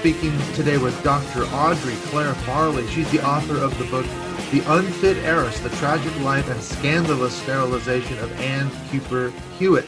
Speaking today with Dr. Audrey Clare Farley. She's the author of the book The Unfit Heiress, The Tragic Life and Scandalous Sterilization of Anne Cooper Hewitt.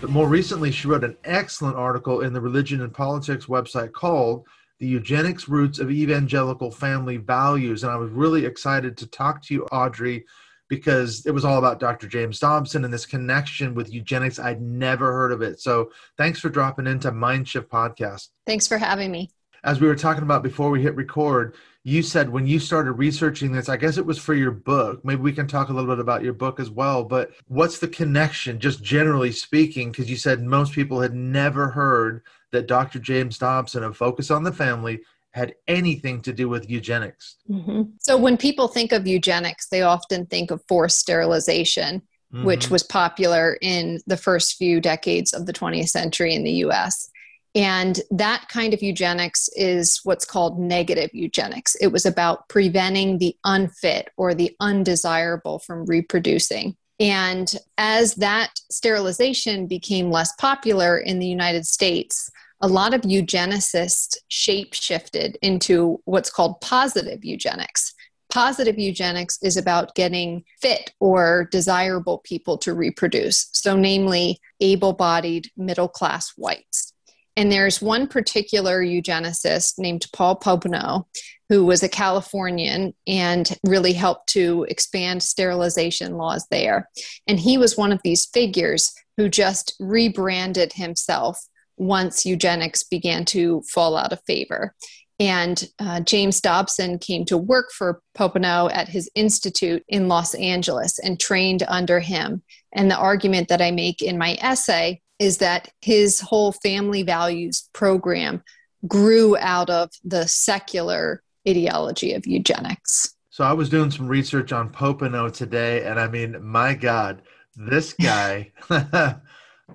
But more recently, she wrote an excellent article in the Religion and Politics website called The Eugenics Roots of Evangelical Family Values. And I was really excited to talk to you, Audrey, because it was all about Dr. James Dobson and this connection with eugenics. I'd never heard of it. So thanks for dropping into Mindshift Podcast. Thanks for having me. As we were talking about before we hit record, you said when you started researching this, I guess it was for your book. Maybe we can talk a little bit about your book as well. But what's the connection, just generally speaking? Because you said most people had never heard that Dr. James Dobson of Focus on the Family had anything to do with eugenics. Mm-hmm. So when people think of eugenics, they often think of forced sterilization, mm-hmm. which was popular in the first few decades of the 20th century in the US. And that kind of eugenics is what's called negative eugenics. It was about preventing the unfit or the undesirable from reproducing. And as that sterilization became less popular in the United States, a lot of eugenicists shape shifted into what's called positive eugenics. Positive eugenics is about getting fit or desirable people to reproduce, so, namely, able bodied middle class whites. And there's one particular eugenicist named Paul Popenoe, who was a Californian and really helped to expand sterilization laws there. And he was one of these figures who just rebranded himself once eugenics began to fall out of favor. And uh, James Dobson came to work for Popenoe at his institute in Los Angeles and trained under him. And the argument that I make in my essay is that his whole family values program grew out of the secular ideology of eugenics. So I was doing some research on Popenoe today, and I mean, my God, this guy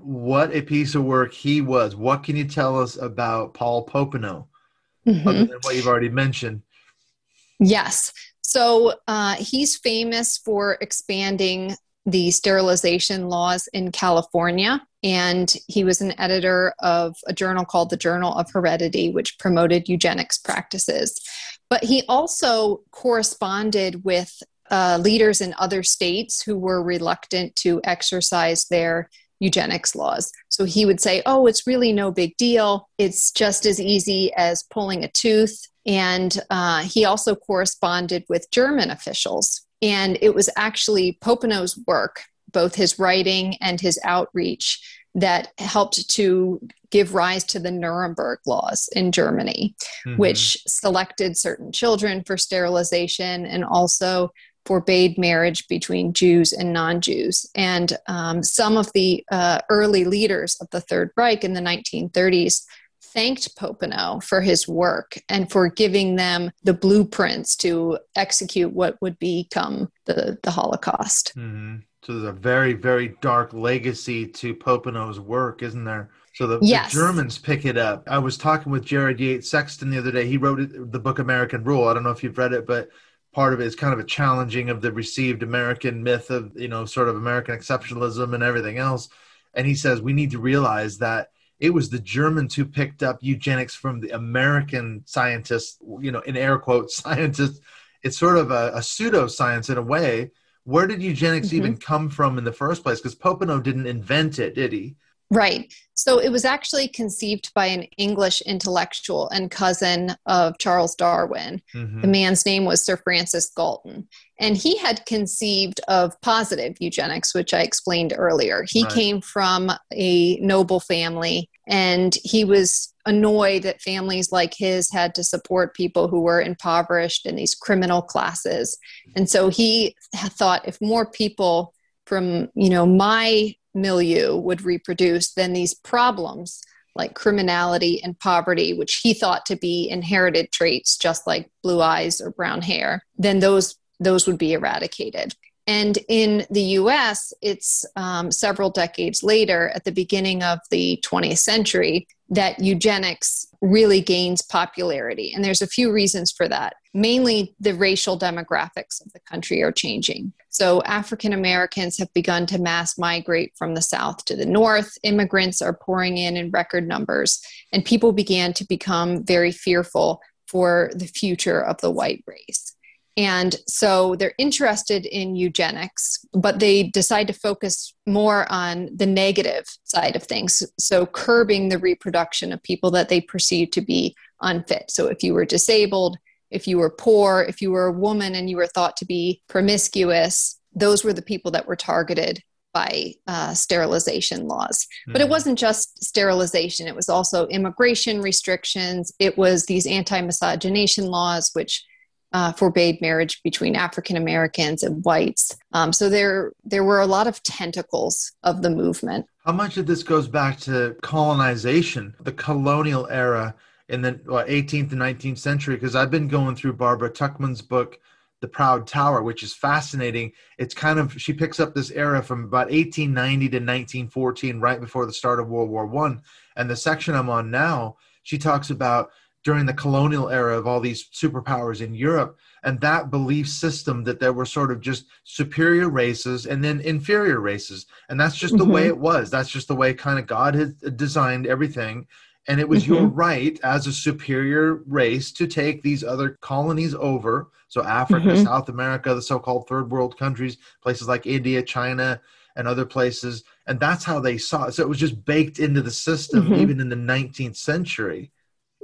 what a piece of work he was. What can you tell us about Paul Popenoe, mm-hmm. other than what you've already mentioned? Yes. So uh, he's famous for expanding the sterilization laws in California. And he was an editor of a journal called the Journal of Heredity, which promoted eugenics practices. But he also corresponded with uh, leaders in other states who were reluctant to exercise their eugenics laws. So he would say, oh, it's really no big deal. It's just as easy as pulling a tooth. And uh, he also corresponded with German officials. And it was actually Popenoe's work, both his writing and his outreach, that helped to give rise to the Nuremberg laws in Germany, mm-hmm. which selected certain children for sterilization and also forbade marriage between Jews and non Jews. And um, some of the uh, early leaders of the Third Reich in the 1930s thanked Popenoe for his work and for giving them the blueprints to execute what would become the, the Holocaust. Mm-hmm. So there's a very, very dark legacy to Popenoe's work, isn't there? So the, yes. the, Germans pick it up. I was talking with Jared Yates Sexton the other day. He wrote it, the book American Rule. I don't know if you've read it, but part of it is kind of a challenging of the received American myth of, you know, sort of American exceptionalism and everything else. And he says we need to realize that it was the Germans who picked up eugenics from the American scientists, you know, in air quotes, scientists. It's sort of a, a pseudoscience in a way. Where did eugenics mm-hmm. even come from in the first place? Because Popenoe didn't invent it, did he? Right. So it was actually conceived by an English intellectual and cousin of Charles Darwin. Mm-hmm. The man's name was Sir Francis Galton. And he had conceived of positive eugenics, which I explained earlier. He right. came from a noble family and he was annoyed that families like his had to support people who were impoverished in these criminal classes. And so he thought if more people from, you know, my milieu would reproduce, then these problems like criminality and poverty, which he thought to be inherited traits, just like blue eyes or brown hair, then those those would be eradicated. And in the US, it's um, several decades later, at the beginning of the 20th century, that eugenics really gains popularity. And there's a few reasons for that. Mainly, the racial demographics of the country are changing. So, African Americans have begun to mass migrate from the South to the North. Immigrants are pouring in in record numbers, and people began to become very fearful for the future of the white race. And so they're interested in eugenics, but they decide to focus more on the negative side of things. So curbing the reproduction of people that they perceive to be unfit. So if you were disabled, if you were poor, if you were a woman and you were thought to be promiscuous, those were the people that were targeted by uh, sterilization laws. Mm-hmm. But it hmm. wasn't just sterilization, it was also immigration restrictions, it was these anti miscegenation laws, which uh, forbade marriage between African Americans and whites. Um, so there, there were a lot of tentacles of the movement. How much of this goes back to colonization, the colonial era in the what, 18th and 19th century? Because I've been going through Barbara Tuchman's book, The Proud Tower, which is fascinating. It's kind of she picks up this era from about 1890 to 1914, right before the start of World War One. And the section I'm on now, she talks about during the colonial era of all these superpowers in Europe and that belief system that there were sort of just superior races and then inferior races and that's just mm-hmm. the way mm-hmm. it was that's just the way kind of God had designed everything and it was mm-hmm. your right as a superior race to take these other colonies over so Africa mm-hmm. South America the so-called third world countries places like India China and other places and that's how they saw it so it was just baked into the system mm-hmm. even in the 19th century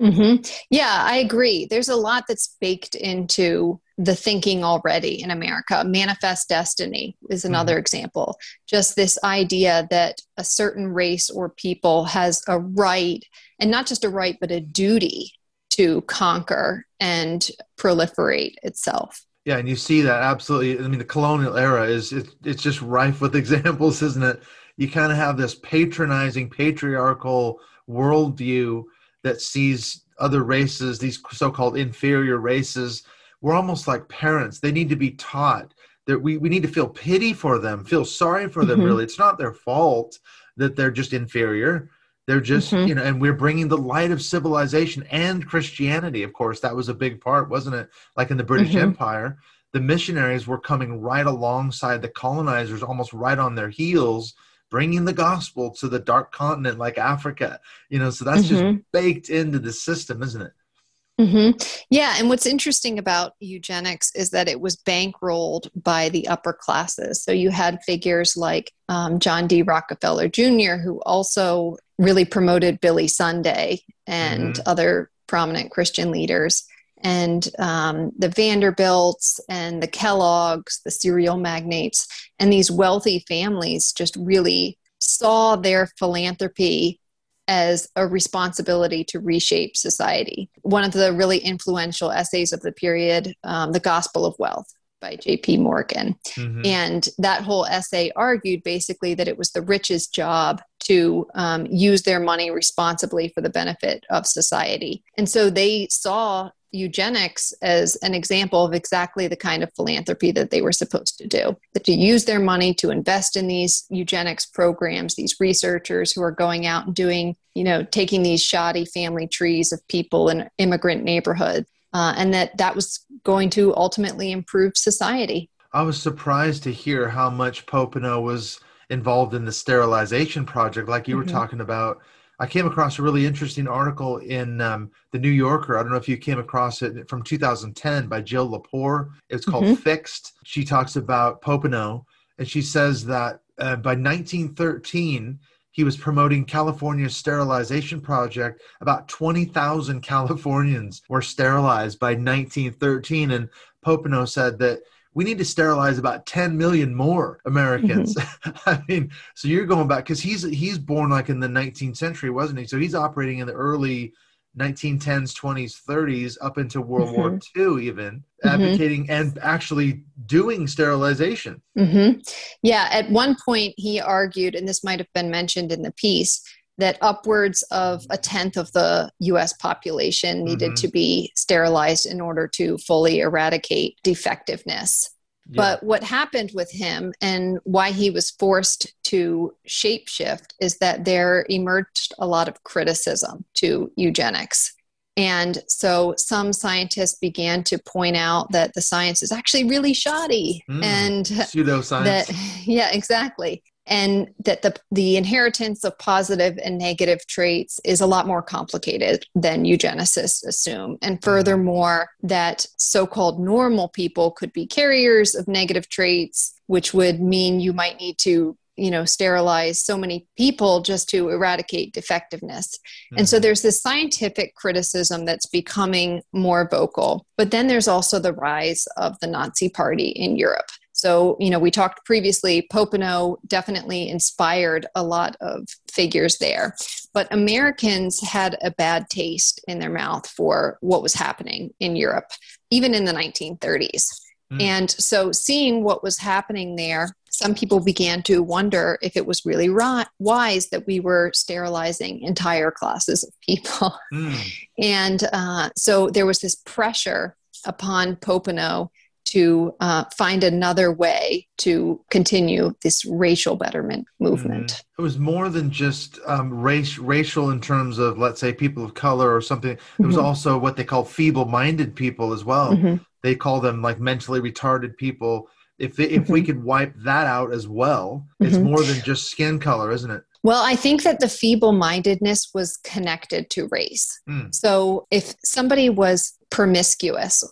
Mm-hmm. Yeah, I agree. There's a lot that's baked into the thinking already in America. Manifest destiny is another mm-hmm. example. Just this idea that a certain race or people has a right, and not just a right, but a duty to conquer and proliferate itself. Yeah, and you see that absolutely. I mean, the colonial era is it, it's just rife with examples, isn't it? You kind of have this patronizing, patriarchal worldview that sees other races, these so-called inferior races, we're almost like parents. They need to be taught that we, we need to feel pity for them, feel sorry for them, mm-hmm. really. It's not their fault that they're just inferior. They're just, mm-hmm. you know, and we're bringing the light of civilization and Christianity. Of course, that was a big part, wasn't it? Like in the British mm-hmm. Empire, the missionaries were coming right alongside the colonizers, almost right on their heels bringing the gospel to the dark continent like Africa. You know, so that's mm-hmm. just baked into the system, isn't it? Mm-hmm. Yeah, and what's interesting about eugenics is that it was bankrolled by the upper classes. So you had figures like um, John D. Rockefeller Jr., who also really promoted Billy Sunday and mm-hmm. other prominent Christian leaders and um, the Vanderbilts and the Kellogg's, the cereal magnates, and these wealthy families just really saw their philanthropy as a responsibility to reshape society. One of the really influential essays of the period, um, The Gospel of Wealth by J.P. Morgan. Mm-hmm. And that whole essay argued basically that it was the rich's job to um, use their money responsibly for the benefit of society. And so they saw eugenics as an example of exactly the kind of philanthropy that they were supposed to do that to use their money to invest in these eugenics programs these researchers who are going out and doing you know taking these shoddy family trees of people in immigrant neighborhoods uh, and that that was going to ultimately improve society i was surprised to hear how much popenoe was involved in the sterilization project like you mm-hmm. were talking about I came across a really interesting article in um, the New Yorker. I don't know if you came across it from 2010 by Jill Lepore. It's called mm-hmm. Fixed. She talks about Popenoe, and she says that uh, by 1913, he was promoting California's sterilization project. About 20,000 Californians were sterilized by 1913. And Popenoe said that we need to sterilize about 10 million more Americans. Mm-hmm. I mean, so you're going back because he's he's born like in the 19th century, wasn't he? So he's operating in the early 1910s, 20s, 30s up into World mm-hmm. War II, even mm-hmm. advocating and actually doing sterilization. Mm-hmm. Yeah, at one point he argued, and this might have been mentioned in the piece, that upwards of a tenth of the US population needed mm-hmm. to be sterilized in order to fully eradicate defectiveness. Yeah. But what happened with him and why he was forced to shapeshift is that there emerged a lot of criticism to eugenics. And so some scientists began to point out that the science is actually really shoddy mm, and pseudoscience. That, yeah, exactly and that the, the inheritance of positive and negative traits is a lot more complicated than eugenicists assume. And mm-hmm. furthermore, that so called normal people could be carriers of negative traits, which would mean you might need to you know sterilize so many people just to eradicate defectiveness mm-hmm. and so mm-hmm. there's this scientific criticism that's becoming more vocal but then there's also the rise of the nazi party in europe so, you know, we talked previously, Popenoe definitely inspired a lot of figures there. But Americans had a bad taste in their mouth for what was happening in Europe, even in the 1930s. Mm. And so, seeing what was happening there, some people began to wonder if it was really right, wise that we were sterilizing entire classes of people. Mm. And uh, so, there was this pressure upon Popenoe to uh, find another way to continue this racial betterment movement. Mm-hmm. It was more than just um, race, racial in terms of, let's say, people of color or something. It was mm-hmm. also what they call feeble-minded people as well. Mm-hmm. They call them like mentally retarded people. If if we mm-hmm. could wipe that out as well, it's mm-hmm. more than just skin color, isn't it? Well, I think that the feeble mindedness was connected to race. Mm. So if somebody was promiscuous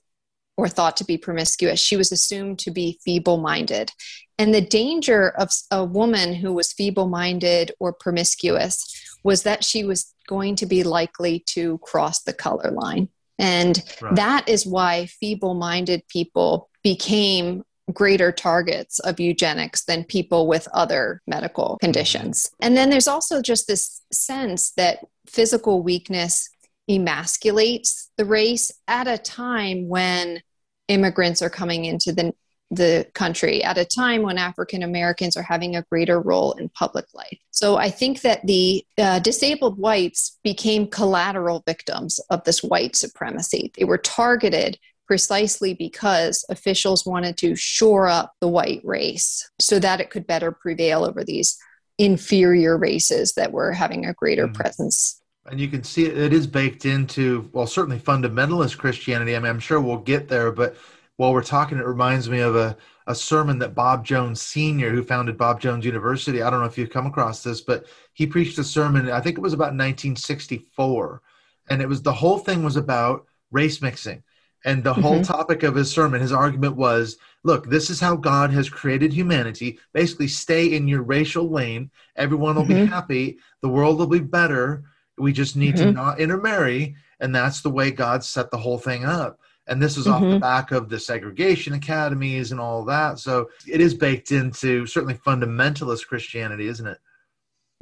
or thought to be promiscuous. She was assumed to be feeble minded. And the danger of a woman who was feeble minded or promiscuous was that she was going to be likely to cross the color line. And right. that is why feeble minded people became greater targets of eugenics than people with other medical mm-hmm. conditions. And then there's also just this sense that physical weakness emasculates the race at a time when immigrants are coming into the the country at a time when African Americans are having a greater role in public life. So I think that the uh, disabled whites became collateral victims of this white supremacy. They were targeted precisely because officials wanted to shore up the white race so that it could better prevail over these inferior races that were having a greater mm-hmm. presence and you can see it, it is baked into well certainly fundamentalist christianity. I mean i'm sure we'll get there but while we're talking it reminds me of a, a sermon that bob jones senior who founded bob jones university i don't know if you've come across this but he preached a sermon i think it was about 1964 and it was the whole thing was about race mixing. And the mm-hmm. whole topic of his sermon his argument was look this is how god has created humanity. Basically stay in your racial lane. Everyone will mm-hmm. be happy. The world will be better we just need mm-hmm. to not intermarry, and that's the way God set the whole thing up. And this is mm-hmm. off the mm-hmm. back of the segregation academies and all that. So it is baked into certainly fundamentalist Christianity, isn't it?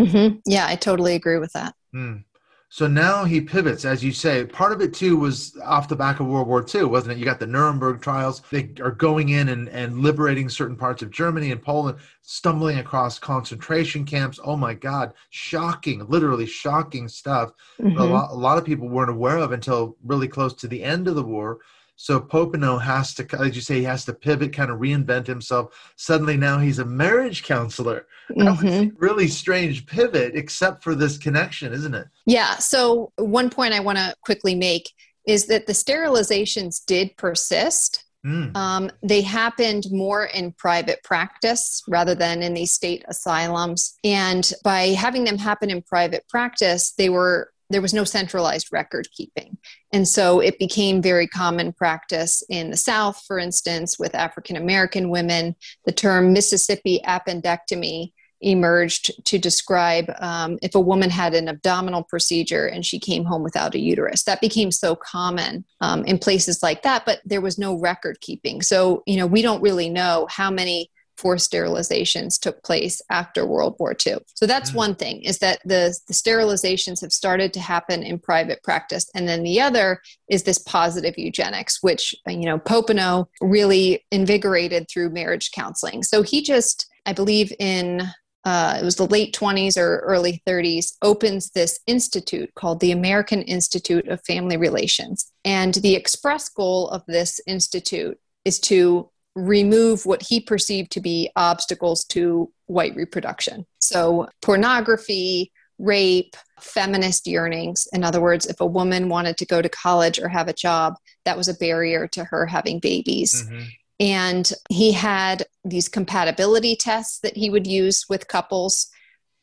Mm-hmm. Yeah, I totally agree with that. Mm. So now he pivots, as you say. Part of it too was off the back of World War II, wasn't it? You got the Nuremberg trials. They are going in and, and liberating certain parts of Germany and Poland, stumbling across concentration camps. Oh my God, shocking, literally shocking stuff. Mm-hmm. A, lot, a lot of people weren't aware of until really close to the end of the war. So Popenoe has to, as you say, he has to pivot, kind of reinvent himself. Suddenly now he's a marriage counselor. Mm-hmm. really strange pivot, except for this connection, isn't it? Yeah. So one point I want to quickly make is that the sterilizations did persist. Mm. Um, they happened more in private practice rather than in these state asylums. And by having them happen in private practice, they were there was no centralized record keeping. And so it became very common practice in the South, for instance, with African American women. The term Mississippi appendectomy emerged to describe um, if a woman had an abdominal procedure and she came home without a uterus. That became so common um, in places like that, but there was no record keeping. So, you know, we don't really know how many forced sterilizations took place after World War II. So that's mm. one thing is that the, the sterilizations have started to happen in private practice. And then the other is this positive eugenics, which, you know, Popenoe really invigorated through marriage counseling. So he just, I believe in uh, it was the late 20s or early 30s, opens this institute called the American Institute of Family Relations. And the express goal of this institute is to remove what he perceived to be obstacles to white reproduction. So, pornography, rape, feminist yearnings. In other words, if a woman wanted to go to college or have a job, that was a barrier to her having babies. Mm-hmm. And he had these compatibility tests that he would use with couples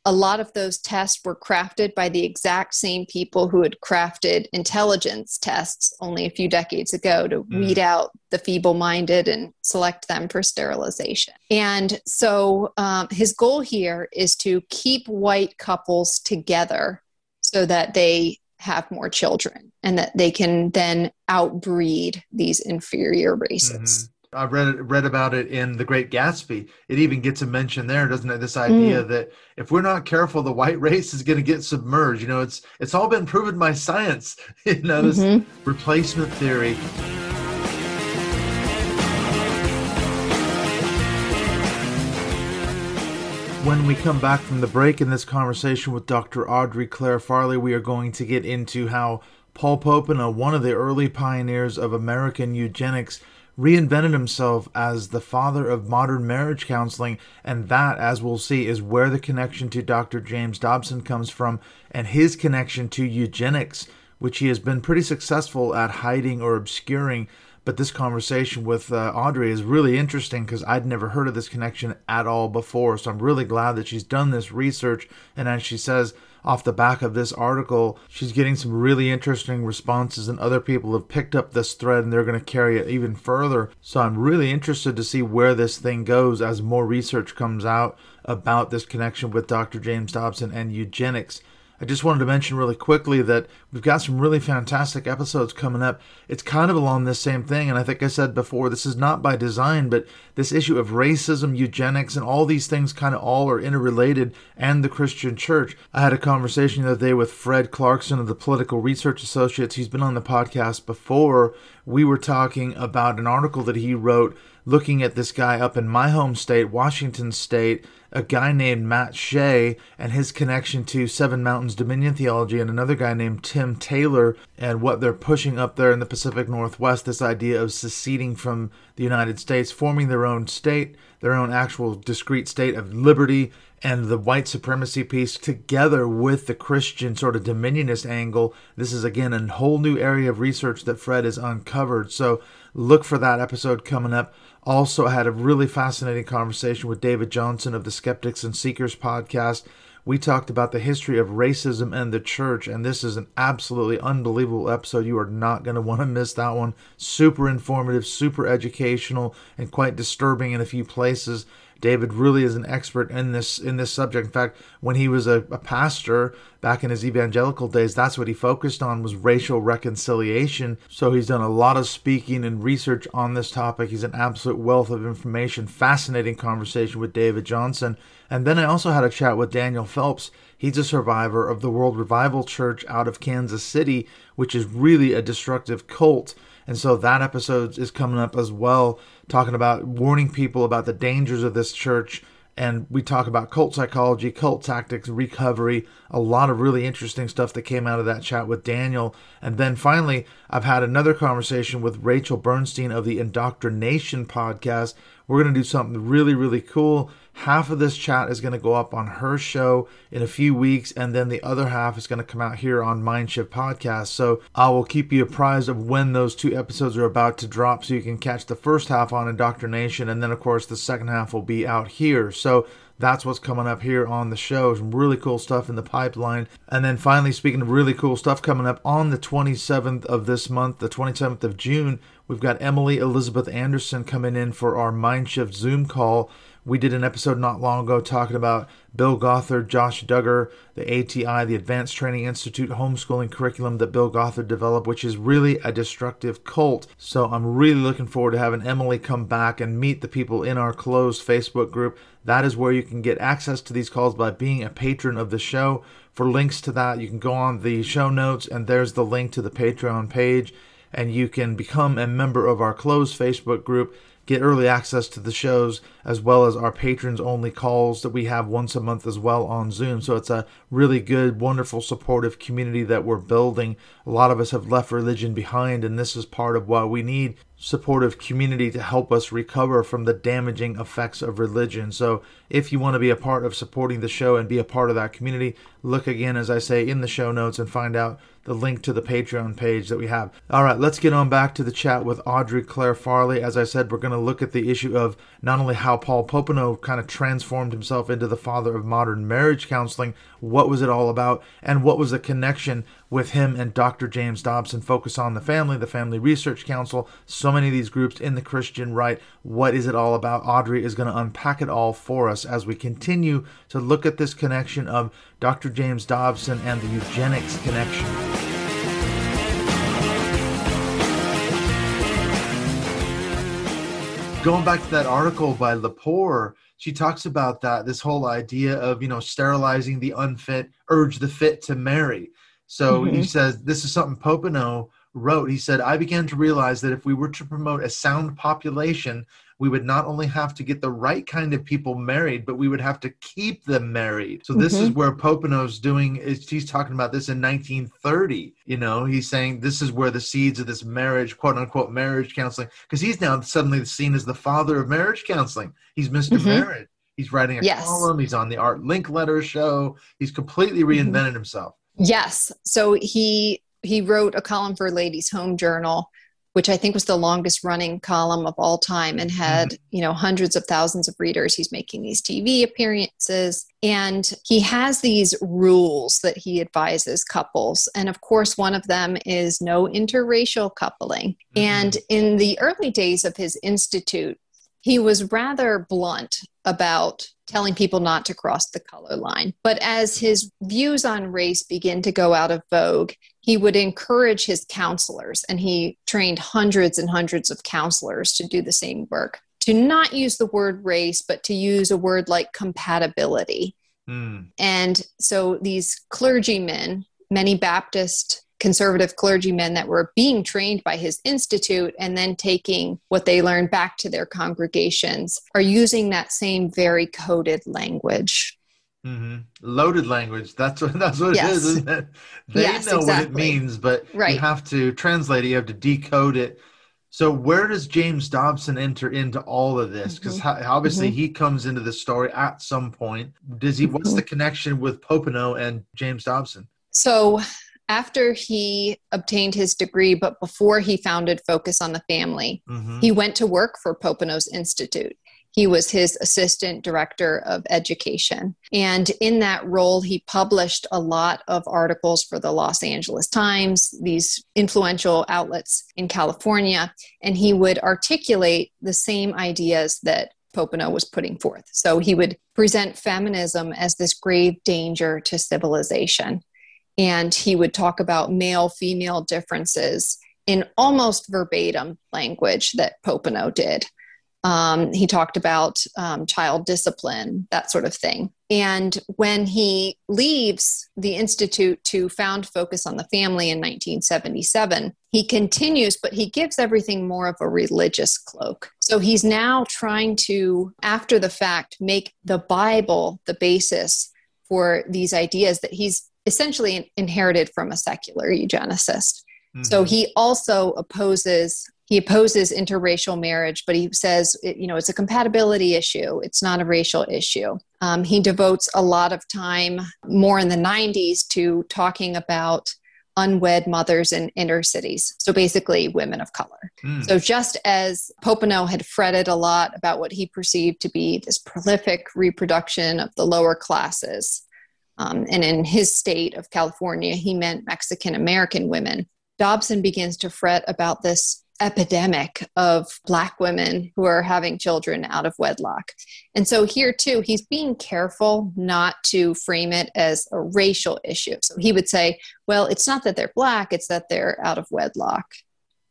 a lot of those tests were crafted by the exact same people who had crafted intelligence tests only a few decades ago to mm. weed out the feeble minded and select them for sterilization. And so um, his goal here is to keep white couples together so that they have more children and that they can then outbreed these inferior races. Mm-hmm. I read read about it in The Great Gatsby. It even gets a mention there, doesn't it? This idea mm. that if we're not careful, the white race is going to get submerged. You know, it's it's all been proven by science. You know, this mm-hmm. replacement theory. When we come back from the break in this conversation with Dr. Audrey Clare Farley, we are going to get into how Paul Popenoe, one of the early pioneers of American eugenics, reinvented himself as the father of modern marriage counseling, and that, as we'll see, is where the connection to Dr. James Dobson comes from and his connection to eugenics, which he has been pretty successful at hiding or obscuring. But this conversation with uh, Audrey is really interesting because I'd never heard of this connection at all before. So I'm really glad that she's done this research. And as she says, off the back of this article, she's getting some really interesting responses, and other people have picked up this thread and they're going to carry it even further. So I'm really interested to see where this thing goes as more research comes out about this connection with Dr. James Dobson and eugenics. I just wanted to mention really quickly that we've got some really fantastic episodes coming up. It's kind of along this same thing, and I think I said before, this is not by design, but this issue of racism, eugenics, and all these things kind of all are interrelated, and the Christian church. I had a conversation the other day with Fred Clarkson of the Political Research Associates. He's been on the podcast before. We were talking about an article that he wrote looking at this guy up in my home state, Washington State, a guy named Matt Shea and his connection to Seven Mountains Dominion Theology, and another guy named Tim Taylor, and what they're pushing up there in the Pacific Northwest this idea of seceding from the United States, forming their own state, their own actual discrete state of liberty, and the white supremacy piece together with the Christian sort of dominionist angle. This is again a whole new area of research that Fred has uncovered. So look for that episode coming up. Also, had a really fascinating conversation with David Johnson of the Skeptics and Seekers podcast. We talked about the history of racism and the church, and this is an absolutely unbelievable episode. You are not going to want to miss that one. Super informative, super educational, and quite disturbing in a few places. David really is an expert in this in this subject. In fact, when he was a, a, pastor back in his evangelical days, that's what he focused on was racial reconciliation. So he's done a lot of speaking and research on this topic. He's an absolute wealth of information. Fascinating conversation with David Johnson. And then I also had a chat with Daniel Phelps. He's a survivor of the World Revival Church out of Kansas City, which is really a destructive cult. And so that episode is coming up as well, talking about warning people about the dangers of this church. And we talk about cult psychology, cult tactics, recovery, a lot of really interesting stuff that came out of that chat with Daniel. And then finally, I've had another conversation with Rachel Bernstein of the Indoctrination podcast. We're going to do something really, really cool half of this chat is going to go up on her show in a few weeks, and then the other half is going to come out here on Mindshift Podcast. So I will keep you apprised of when those two episodes are about to drop so you can catch the first half on Indoctrination, and then, of course, the second half will be out here. So that's what's coming up here on the show. Some really cool stuff in the pipeline. And then finally, speaking of really cool stuff coming up on the 27th of this month, the 27th of June, we've got Emily Elizabeth Anderson coming in for our Mindshift Zoom call We did an episode not long ago talking about Bill Gothard, Josh Duggar, the ATI, the Advanced Training Institute homeschooling curriculum that Bill Gothard developed, which is really a destructive cult. So I'm really looking forward to having Emily come back and meet the people in our closed Facebook group. That is where you can get access to these calls by being a patron of the show. For links to that, you can go on the show notes, and there's the link to the Patreon page, and you can become a member of our closed Facebook group get early access to the shows as well as our patrons only calls that we have once a month as well on Zoom. So it's a really good, wonderful, supportive community that we're building. A lot of us have left religion behind, and this is part of why we need supportive community to help us recover from the damaging effects of religion. So, if you want to be a part of supporting the show and be a part of that community, look again, as I say, in the show notes and find out the link to the Patreon page that we have. All right, let's get on back to the chat with Audrey Clare Farley. As I said, we're going to look at the issue of not only how Paul Popenoe kind of transformed himself into the father of modern marriage counseling, what was it all about, and what was the connection with him and Dr. James Dobson. Focus on the family, the Family Research Council, so many of these groups in the Christian right. What is it all about? Audrey is going to unpack it all for us as we continue to look at this connection of Dr. James Dobson and the eugenics connection. Going back to that article by Lepore, she talks about that this whole idea of you know sterilizing the unfit, urge the fit to marry so mm-hmm. he says this is something Popenoe wrote. He said, I began to realize that if we were to promote a sound population, we would not only have to get the right kind of people married, but we would have to keep them married. So this mm-hmm. is where Popenoe's doing is he's talking about this in 1930. You know, he's saying this is where the seeds of this marriage, quote unquote, marriage counseling, because he's now suddenly seen as the father of marriage counseling. He's mister mm-hmm. Marriage. He's writing a yes. column. He's on the Art Link Linkletter show. He's completely mm-hmm. reinvented mm-hmm. himself. Yes. So he he wrote a column for Ladies Home Journal, which I think was the longest running column of all time and had, mm-hmm. you know, hundreds of thousands of readers. He's making these TV appearances and he has these rules that he advises couples. And of course, one of them is no interracial coupling. Mm-hmm. And in the early days of his institute, he was rather blunt about telling people not to cross the color line. But as his views on race begin to go out of vogue, he would encourage his counselors, and he trained hundreds and hundreds of counselors to do the same work, to not use the word race, but to use a word like compatibility. Mm. And so these clergymen, many Baptist conservative clergymen that were being trained by his institute and then taking what they learned back to their congregations are using that same very coded language. Mm-hmm. Loaded language. That's what that's what yes. it is, isn't it? They yes, know exactly. what it means, but right. you have to translate it. You have to decode it. So where does James Dobson enter into all of this? Because mm-hmm. obviously mm-hmm. he comes into the story at some point. Does he? What's mm-hmm. the connection with Popenoe and James Dobson? So after he obtained his degree, but before he founded Focus on the Family, mm-hmm. he went to work for Popenoe's Institute. He was his assistant director of education. And in that role, he published a lot of articles for the Los Angeles Times, these influential outlets in California. And he would articulate the same ideas that Popenoe was putting forth. So he would present feminism as this grave danger to civilization and he would talk about male female differences in almost verbatim language that Popenoe did. Um, he talked about um, child discipline, that sort of thing. And when he leaves the Institute to found Focus on the Family in 1977, he continues, but he gives everything more of a religious cloak. So he's now trying to, after the fact, make the Bible the basis for these ideas that he's essentially inherited from a secular eugenicist. Mm-hmm. So he also opposes he opposes interracial marriage, but he says you know it's a compatibility issue. It's not a racial issue. Um, he devotes a lot of time, more in the '90s, to talking about unwed mothers in inner cities. So basically, women of color. Mm. So just as Popenoe had fretted a lot about what he perceived to be this prolific reproduction of the lower classes, um, and in his state of California, he meant Mexican American women. Dobson begins to fret about this epidemic of black women who are having children out of wedlock. And so here too, he's being careful not to frame it as a racial issue. So he would say, well, it's not that they're black, it's that they're out of wedlock.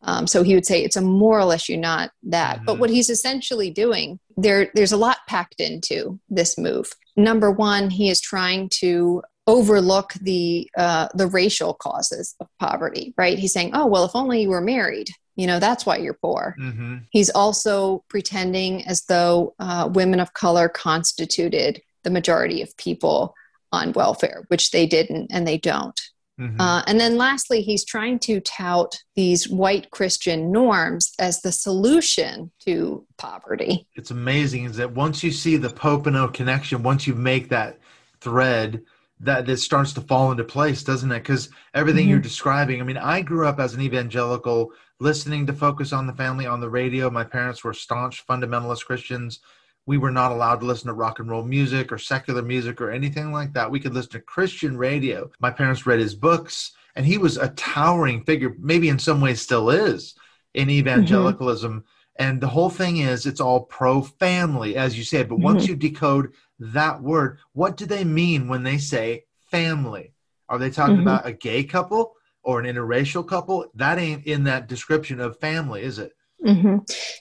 Um, so he would say it's a moral issue, not that. Mm-hmm. But what he's essentially doing, there, there's a lot packed into this move. Number one, he is trying to overlook the uh, the racial causes of poverty. Right? He's saying, oh well, if only you were married, you know that's why you're poor. Mm-hmm. He's also pretending as though uh, women of color constituted the majority of people on welfare, which they didn't and they don't. Mm-hmm. Uh, and then lastly, he's trying to tout these white Christian norms as the solution to poverty. It's amazing is that once you see the Popenoe connection, once you make that thread, that it starts to fall into place, doesn't it? Because everything mm-hmm. you're describing, I mean, I grew up as an evangelical, listening to Focus on the Family on the radio. My parents were staunch fundamentalist Christians we were not allowed to listen to rock and roll music or secular music or anything like that. We could listen to Christian radio. My parents read his books, and he was a towering figure, maybe in some ways still is, in evangelicalism. Mm-hmm. And the whole thing is it's all pro family, as you said. But mm-hmm. once you decode that word, what do they mean when they say family? Are they talking mm-hmm. about a gay couple or an interracial couple? That ain't in that description of family, is it? Mm-hmm.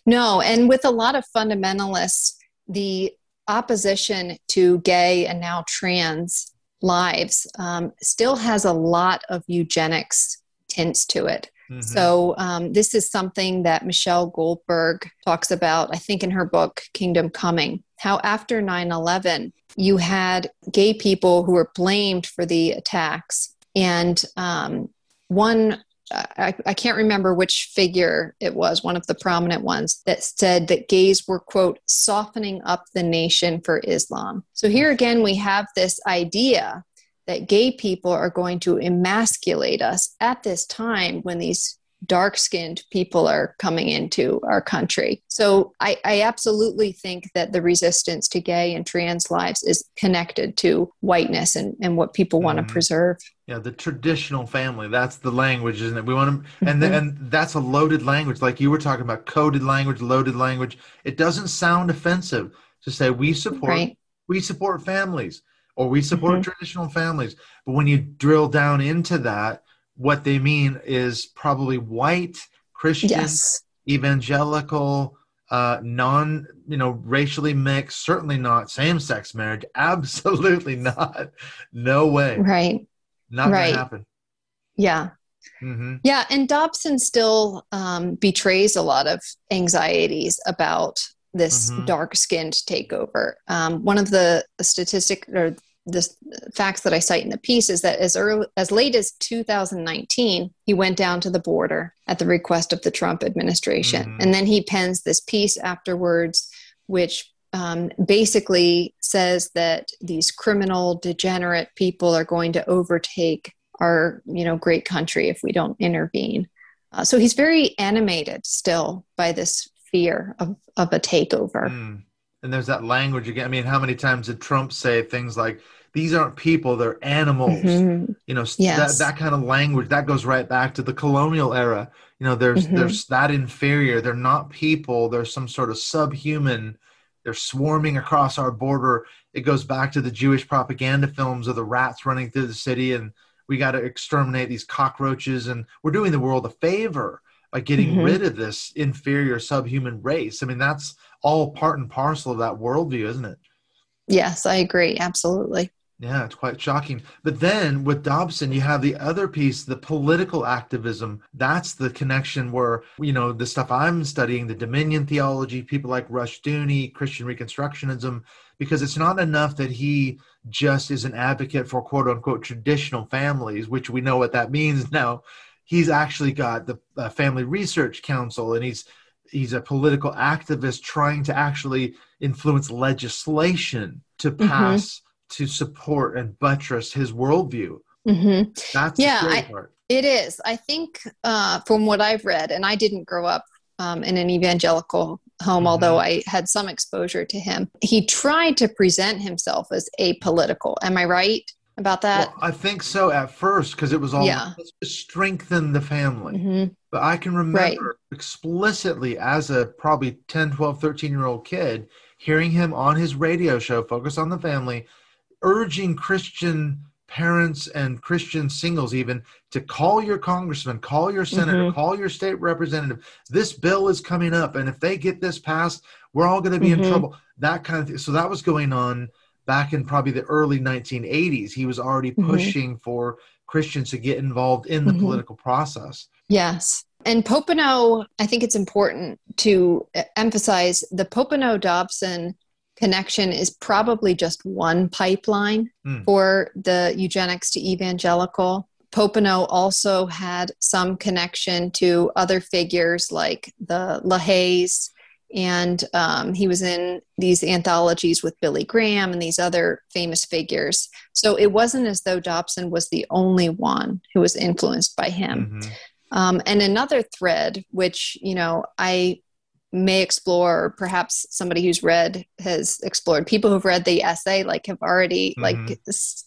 No, and with a lot of fundamentalists, the opposition to gay and now trans lives um, still has a lot of eugenics tints to it. Mm-hmm. So, um, this is something that Michelle Goldberg talks about, I think, in her book, Kingdom Coming. How after 9 11, you had gay people who were blamed for the attacks. And um, one I, I, can't remember which figure it was, one of the prominent ones, that said that gays were, quote, softening up the nation for Islam. So here again, we have this idea that gay people are going to emasculate us at this time when these dark skinned people are coming into our country. So I, I, absolutely think that the resistance to gay and trans lives is connected to whiteness and, and what people mm-hmm. want to preserve. Yeah, the traditional family, that's the language, isn't it? We want to, and, mm-hmm. and that's a loaded language. Like you were talking about coded language, loaded language. It doesn't sound offensive to say we support, right. we support families or we support mm-hmm. traditional families. But when you drill down into that, what they mean is probably white Christian, yes. evangelical, uh, non, you know, racially mixed. Certainly not same-sex marriage. Absolutely not. No way. Right. Not right. gonna happen. Yeah. Mm-hmm. Yeah, and Dobson still um, betrays a lot of anxieties about this mm-hmm. dark-skinned takeover. Um, one of the statistic or the facts that I cite in the piece is that as early as late as 2019, he went down to the border at the request of the Trump administration, mm-hmm. and then he pens this piece afterwards, which um, basically says that these criminal, degenerate people are going to overtake our, you know, great country if we don't intervene. Uh, so he's very animated still by this fear of of a takeover. Mm and there's that language again. I mean, how many times did Trump say things like, these aren't people, they're animals? Mm-hmm. You know, yes. that, that kind of language that goes right back to the colonial era. You know, there's mm-hmm. there's that inferior. They're not people. They're some sort of subhuman. They're swarming across our border. It goes back to the Jewish propaganda films of the rats running through the city, and we got to exterminate these cockroaches. And we're doing the world a favor by getting mm-hmm. rid of this inferior subhuman race. I mean, that's all part and parcel of that worldview, isn't it? Yes, I agree. Absolutely. Yeah, it's quite shocking. But then with Dobson, you have the other piece, the political activism. That's the connection where, you know, the stuff I'm studying, the dominion theology, people like Rushdoony, Christian Reconstructionism, because it's not enough that he just is an advocate for quote unquote traditional families, which we know what that means now. He's actually got the uh, Family Research Council and he's he's a political activist trying to actually influence legislation to mm-hmm. pass mm-hmm. to support and buttress his worldview. Mm-hmm. That's yeah, I, it is. I think uh, from what I've read, and I didn't grow up um, in an evangelical home, mm-hmm. although I had some exposure to him. He tried to present himself as apolitical. Am I right? about that? Well, I think so at first because it was all yeah. strengthen the family. Mm-hmm. But I can remember right. explicitly as a probably 10, 12, 13 year old kid hearing him on his radio show, Focus on the Family, urging Christian parents and Christian singles even to call your congressman, call your senator, mm-hmm. call your state representative. This bill is coming up, and if they get this passed, we're all going to be mm-hmm. in trouble. That kind of thing. So that was going on back in probably the early 1980s. He was already mm-hmm. pushing for Christians to get involved in the mm-hmm. political process. Yes. And Popenoe, I think it's important to emphasize the Popenoe Dobson connection is probably just one pipeline mm. for the eugenics to evangelical. Popenoe also had some connection to other figures like the LaHaye's, and um, he was in these anthologies with Billy Graham and these other famous figures. So it wasn't as though Dobson was the only one who was influenced by him. Mm-hmm. Um, and another thread, which you know I may explore, or perhaps somebody who's read has explored. People who've read the essay like have already mm-hmm. like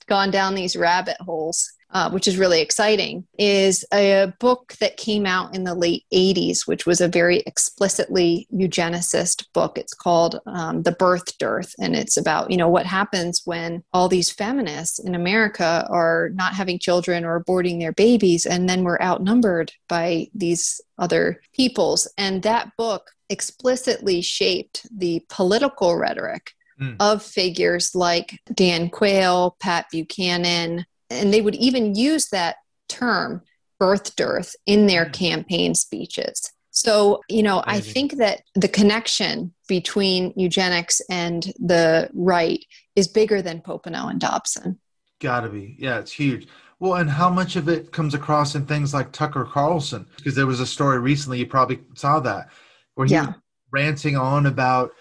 gone down these rabbit holes uh, which is really exciting, is a book that came out in the late 80s, which was a very explicitly eugenicist book. It's called um, The Birth Dearth, and it's about, you know, what happens when all these feminists in America are not having children or aborting their babies, and then we're outnumbered by these other peoples. And that book explicitly shaped the political rhetoric Mm. of figures like Dan Quayle, Pat Buchanan, and they would even use that term birth dearth in their mm. campaign speeches. So you know i think that the connection between eugenics and the right is bigger than popenoe and dobson. Gotta be. Yeah it's huge. Well and how much of it comes across in things like tucker carlson? Because there was a story recently you probably saw that where he yeah. ranting on about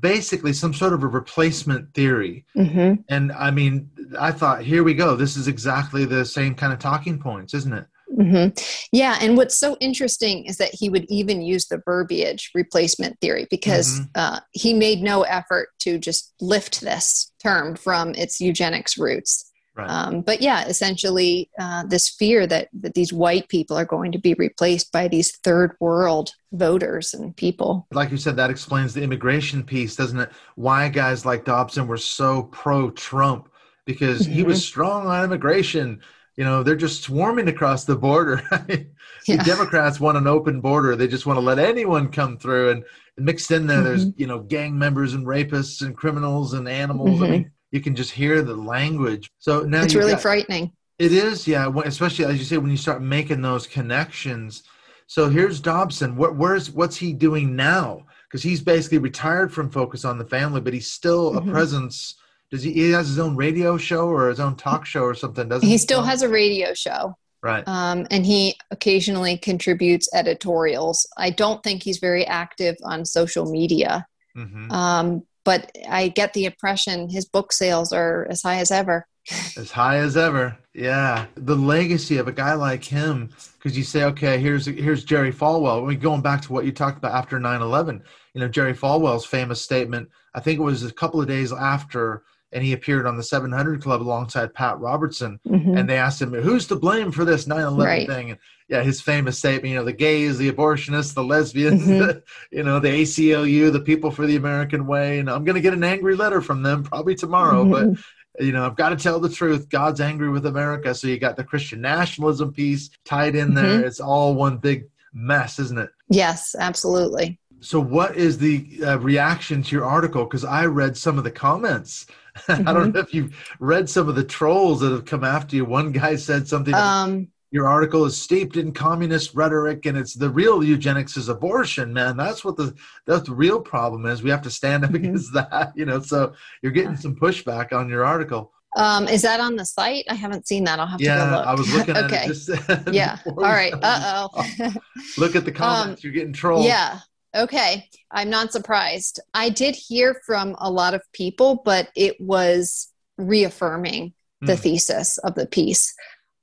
basically some sort of a replacement theory. Mm-hmm. And I mean, I thought, here we go. This is exactly the same kind of talking points, isn't it? Mm-hmm. Yeah, and what's so interesting is that he would even use the verbiage replacement theory because mm-hmm. uh, he made no effort to just lift this term from its eugenics roots. Right. Um, but yeah, essentially, uh, this fear that, that these white people are going to be replaced by these third world voters and people. Like you said, that explains the immigration piece, doesn't it? Why guys like Dobson were so pro Trump because mm-hmm. he was mm-hmm. strong on immigration. You know, they're just swarming across the border. yeah. The Democrats want an open border. They just want to let anyone come through. And mixed in there, mm-hmm. there's, you know, gang members and rapists and criminals and animals. Mm-hmm. I mean, you can just hear the language. So now it's really got, frightening. It is, yeah. Especially as you say, when you start making those connections. So here's Dobson. What, where's what's he doing now? Because he's basically retired from Focus on the Family, but he's still mm-hmm. a presence. Does he? He has his own radio show or his own talk show or something? Doesn't he? He still has a radio show. Right. Um, and he occasionally contributes editorials. I don't think he's very active on social media. Mm-hmm. Um, but I get the impression his book sales are as high as ever. as high as ever. Yeah. The legacy of a guy like him, because you say, okay, here's here's Jerry Falwell. I mean, going back to what you talked about after 9-11, you know, Jerry Falwell's famous statement, I think it was a couple of days after and he appeared on the 700 Club alongside Pat Robertson. Mm-hmm. And they asked him, "Who's to blame for this 9/11 right. thing?" And yeah, his famous statement, you know, the gays, the abortionists, the lesbians, mm-hmm. you know, the ACLU, the people for the American way. And I'm going to get an angry letter from them probably tomorrow, mm-hmm. but you know, I've got to tell the truth. God's angry with America. So you got the Christian nationalism piece tied in there. Mm-hmm. It's all one big mess, isn't it? Yes, absolutely. So, what is the uh, reaction to your article? Because I read some of the comments Mm-hmm. I don't know if you've read some of the trolls that have come after you. One guy said something. Um, your article is steeped in communist rhetoric, and it's the real eugenics is abortion, man. That's what the that's the real problem is. We have to stand up mm-hmm. against that, you know. So you're getting some pushback on your article. Um, is that on the site? I haven't seen that. I'll have yeah, to go look. I was looking at okay. it. Just yeah. All right. Uh oh. look at the comments. Um, you're getting trolled. Yeah. Okay, I'm not surprised. I did hear from a lot of people, but it was reaffirming the mm. thesis of the piece.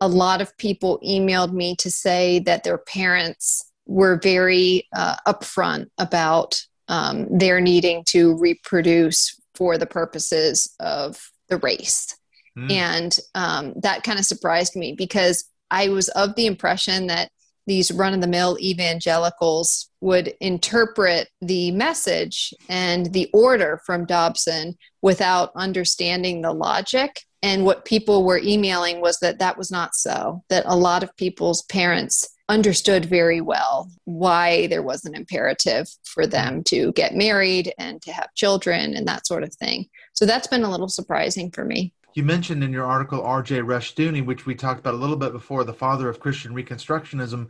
A lot of people emailed me to say that their parents were very uh, upfront about um, their needing to reproduce for the purposes of the race. Mm. And um, that kind of surprised me because I was of the impression that these run of the mill evangelicals would interpret the message and the order from Dobson without understanding the logic. And what people were emailing was that that was not so, that a lot of people's parents understood very well why there was an imperative for them to get married and to have children and that sort of thing. So that's been a little surprising for me. You mentioned in your article R.J. Rushdoony, which we talked about a little bit before, the father of Christian Reconstructionism.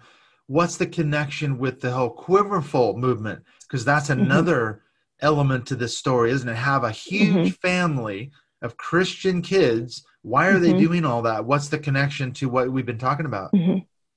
What's the connection with the whole quiverful movement? Because that's mm-hmm. another mm-hmm. element to this story, isn't it? Have a huge mm-hmm. family of Christian kids. Why are mm-hmm. they doing all that? What's the connection to what we've been talking about?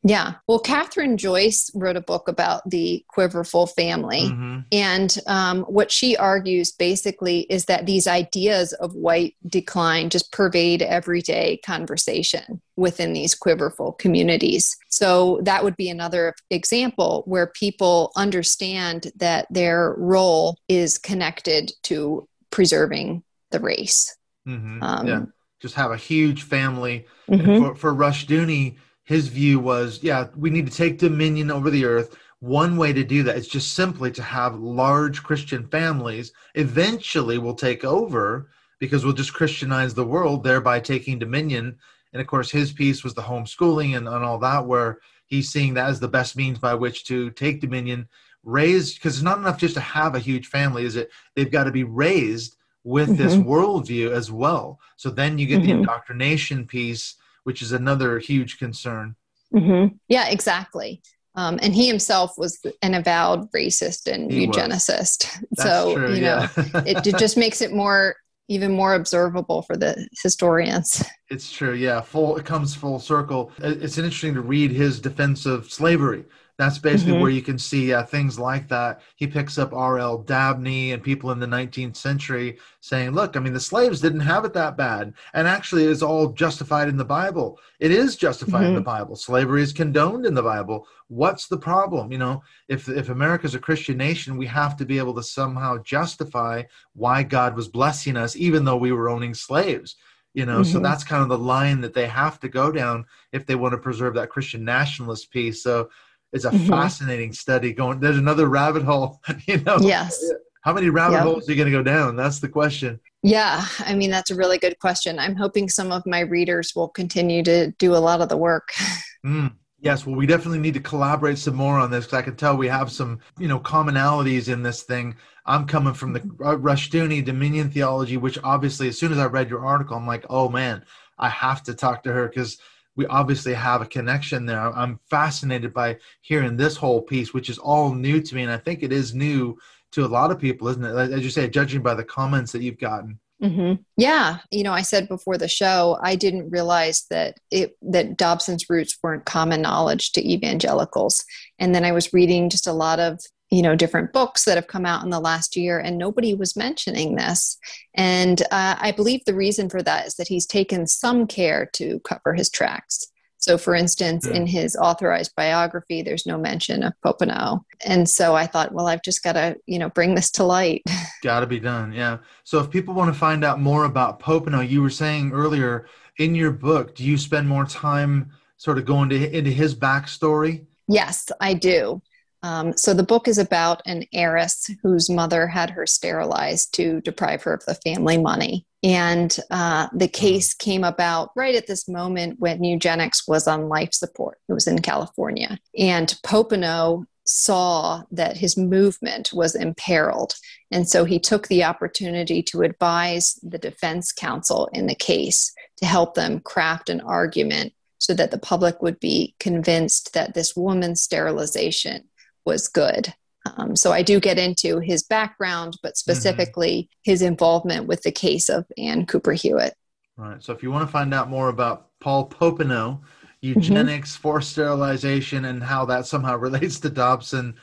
Yeah. Well, Kathryn Joyce wrote a book about the Quiverful family. Mm-hmm. And um, what she argues basically is that these ideas of white decline just pervade everyday conversation within these Quiverful communities. So that would be another example where people understand that their role is connected to preserving the race. Mm-hmm. Um, yeah. Just have a huge family. Mm-hmm. For, for Rushdoony, his view was, yeah, we need to take dominion over the earth. One way to do that is just simply to have large Christian families. Eventually, we'll take over because we'll just Christianize the world, thereby taking dominion. And of course, his piece was the homeschooling and, and all that, where he's seeing that as the best means by which to take dominion, raised, because it's not enough just to have a huge family, is it? They've got to be raised with mm-hmm. this worldview as well. So then you get mm-hmm. the indoctrination piece which is another huge concern. Mm-hmm. Yeah, exactly. Um, and he himself was an avowed racist and he eugenicist. so, true, you know, it, it just makes it more even more observable for the historians. It's true, yeah. Full it comes full circle. It's interesting to read his defense of slavery that's basically mm-hmm. where you can see uh, things like that. He picks up R.L. Dabney and people in the 19th century saying, look, I mean, the slaves didn't have it that bad. And actually, it's all justified in the Bible. It is justified mm-hmm. in the mm-hmm. Bible. Slavery is condoned in the Bible. What's the problem? You know, if, if America's a Christian nation, we have to be able to somehow justify why God was blessing us, even though we were owning slaves you know mm-hmm. so that's kind of the line that they have to go down if they want to preserve that christian nationalist piece so it's a mm-hmm. fascinating study going there's another rabbit hole you know yes how many rabbit yep. holes are you going to go down that's the question yeah i mean that's a really good question i'm hoping some of my readers will continue to do a lot of the work mm. Yes, well, we definitely need to collaborate some more on this because I can tell we have some, you know, commonalities in this thing. I'm coming from the Rushdoony Dominion theology, which obviously, as soon as I read your article, I'm like, oh man, I have to talk to her because we obviously have a connection there. I'm fascinated by hearing this whole piece, which is all new to me, and I think it is new to a lot of people, isn't it? As you say, judging by the comments that you've gotten. Mm-hmm. Yeah, you know, I said before the show, I didn't realize that it that Dobson's roots weren't common knowledge to evangelicals, and then I was reading just a lot of you know different books that have come out in the last year and nobody was mentioning this. And uh, i believe the reason for that is that he's taken some care to cover his tracks. So for instance in his authorized biography there's no mention of popenoe and so i thought well i've just got to you know bring this to light. Got to be done yeah. So if people want to find out more about popenoe you were saying earlier in your book do you spend more time sort of going to, into his backstory? Yes i do um, so the book is about an heiress whose mother had her sterilized to deprive her of the family money. And uh, the case came about right at this moment when eugenics was on life support. It was in California. And Popenoe saw that his movement was imperiled. And so he took the opportunity to advise the defense counsel in the case to help them craft an argument so that the public would be convinced that this woman's sterilization was good. Um, so I do get into his background, but mm-hmm. specifically mm-hmm. his involvement with the case of Ann Cooper Hewitt. Right. So if you want to find out more about Paul Popenoe, eugenics, mm-hmm. forced sterilization, and how that somehow relates to Dobson,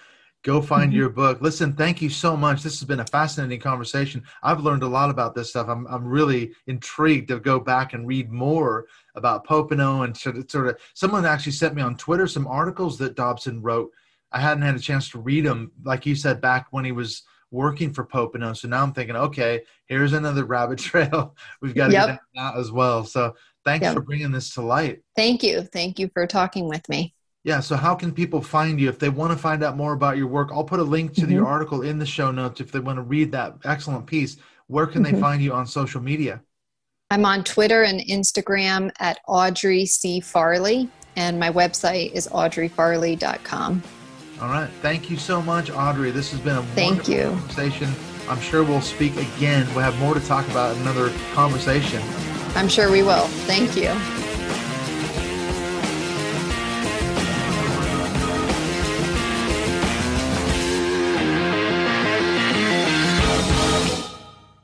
go find mm-hmm. your book. Listen, thank you so much. This has been a fascinating conversation. I've learned a lot about this stuff. I'm, I'm really intrigued to go back and read more about Popenoe and sort of, sort of someone actually sent me on Twitter some articles that Dobson wrote I hadn't had a chance to read them, like you said, back when he was working for Popenoe. So now I'm thinking, okay, here's another rabbit trail. We've got to yep. get that as well. So thanks yep. for bringing this to light. Thank you. Thank you for talking with me. Yeah, so how can people find you if they want to find out more about your work? I'll put a link to mm-hmm. your article in the show notes if they want to read that excellent piece. Where can mm-hmm. they find you on social media? I'm on Twitter and Instagram at Audrey C. Farley, and my website is audreyfarley.com. All right. Thank you so much, Audrey. This has been a Thank you. conversation. I'm sure we'll speak again. We'll have more to talk about in another conversation. I'm sure we will. Thank you.